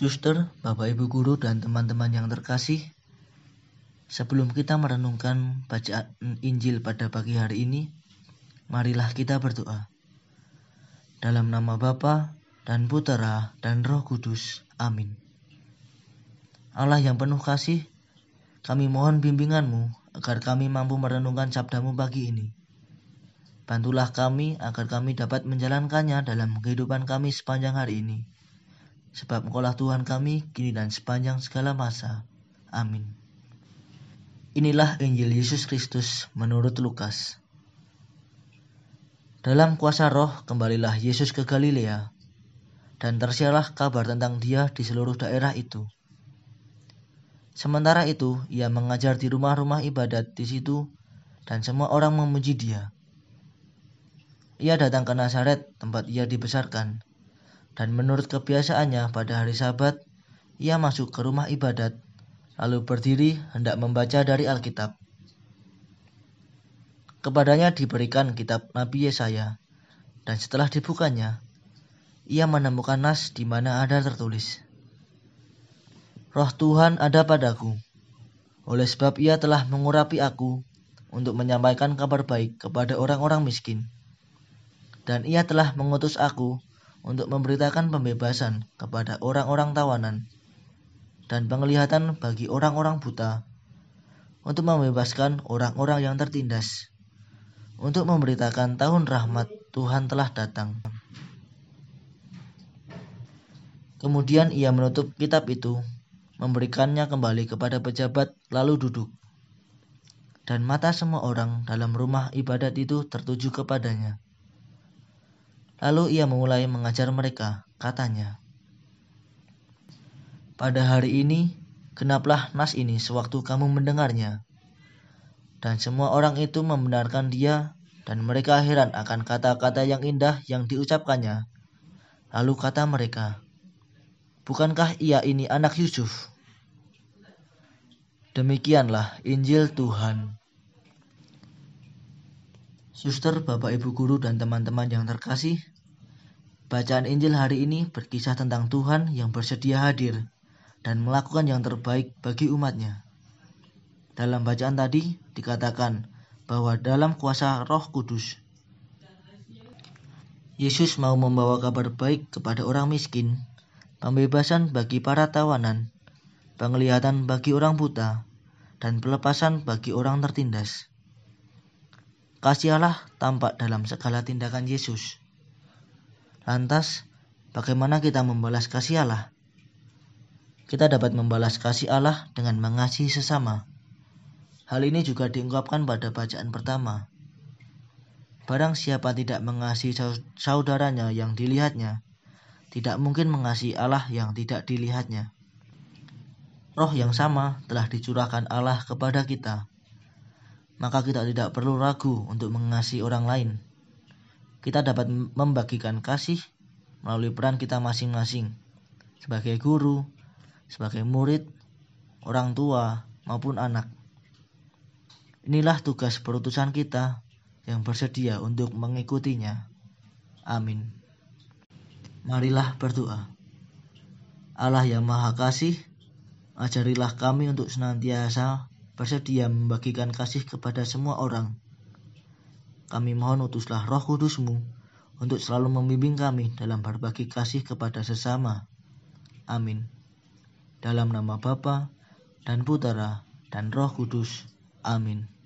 Suster, Bapak Ibu guru dan teman-teman yang terkasih, sebelum kita merenungkan bacaan Injil pada pagi hari ini, marilah kita berdoa. Dalam nama Bapa dan Putera dan Roh Kudus. Amin. Allah yang penuh kasih, kami mohon bimbinganmu agar kami mampu merenungkan sabdamu pagi ini. Bantulah kami agar kami dapat menjalankannya dalam kehidupan kami sepanjang hari ini sebab engkaulah Tuhan kami kini dan sepanjang segala masa. Amin. Inilah Injil Yesus Kristus menurut Lukas. Dalam kuasa roh kembalilah Yesus ke Galilea, dan tersiarlah kabar tentang dia di seluruh daerah itu. Sementara itu, ia mengajar di rumah-rumah ibadat di situ, dan semua orang memuji dia. Ia datang ke Nazaret, tempat ia dibesarkan, dan menurut kebiasaannya pada hari Sabat, ia masuk ke rumah ibadat, lalu berdiri hendak membaca dari Alkitab. Kepadanya diberikan kitab Nabi Yesaya, dan setelah dibukanya, ia menemukan nas di mana ada tertulis, Roh Tuhan ada padaku, oleh sebab ia telah mengurapi aku untuk menyampaikan kabar baik kepada orang-orang miskin. Dan ia telah mengutus aku untuk memberitakan pembebasan kepada orang-orang tawanan dan penglihatan bagi orang-orang buta, untuk membebaskan orang-orang yang tertindas, untuk memberitakan tahun rahmat Tuhan telah datang. Kemudian ia menutup kitab itu, memberikannya kembali kepada pejabat, lalu duduk. Dan mata semua orang dalam rumah ibadat itu tertuju kepadanya. Lalu ia mulai mengajar mereka, katanya. Pada hari ini, genaplah nas ini sewaktu kamu mendengarnya. Dan semua orang itu membenarkan dia, dan mereka heran akan kata-kata yang indah yang diucapkannya. Lalu kata mereka, Bukankah ia ini anak Yusuf? Demikianlah Injil Tuhan. Suster, Bapak Ibu guru dan teman-teman yang terkasih, bacaan Injil hari ini berkisah tentang Tuhan yang bersedia hadir dan melakukan yang terbaik bagi umatnya. Dalam bacaan tadi dikatakan bahwa dalam kuasa Roh Kudus Yesus mau membawa kabar baik kepada orang miskin, pembebasan bagi para tawanan, penglihatan bagi orang buta, dan pelepasan bagi orang tertindas. Kasih Allah tampak dalam segala tindakan Yesus. Lantas, bagaimana kita membalas kasih Allah? Kita dapat membalas kasih Allah dengan mengasihi sesama. Hal ini juga diungkapkan pada bacaan pertama. Barang siapa tidak mengasihi saudaranya yang dilihatnya, tidak mungkin mengasihi Allah yang tidak dilihatnya. Roh yang sama telah dicurahkan Allah kepada kita maka kita tidak perlu ragu untuk mengasihi orang lain. Kita dapat membagikan kasih melalui peran kita masing-masing sebagai guru, sebagai murid, orang tua, maupun anak. Inilah tugas perutusan kita yang bersedia untuk mengikutinya. Amin. Marilah berdoa. Allah yang Maha Kasih, ajarilah kami untuk senantiasa bersedia membagikan kasih kepada semua orang. Kami mohon utuslah roh kudusmu untuk selalu membimbing kami dalam berbagi kasih kepada sesama. Amin. Dalam nama Bapa dan Putera dan Roh Kudus. Amin.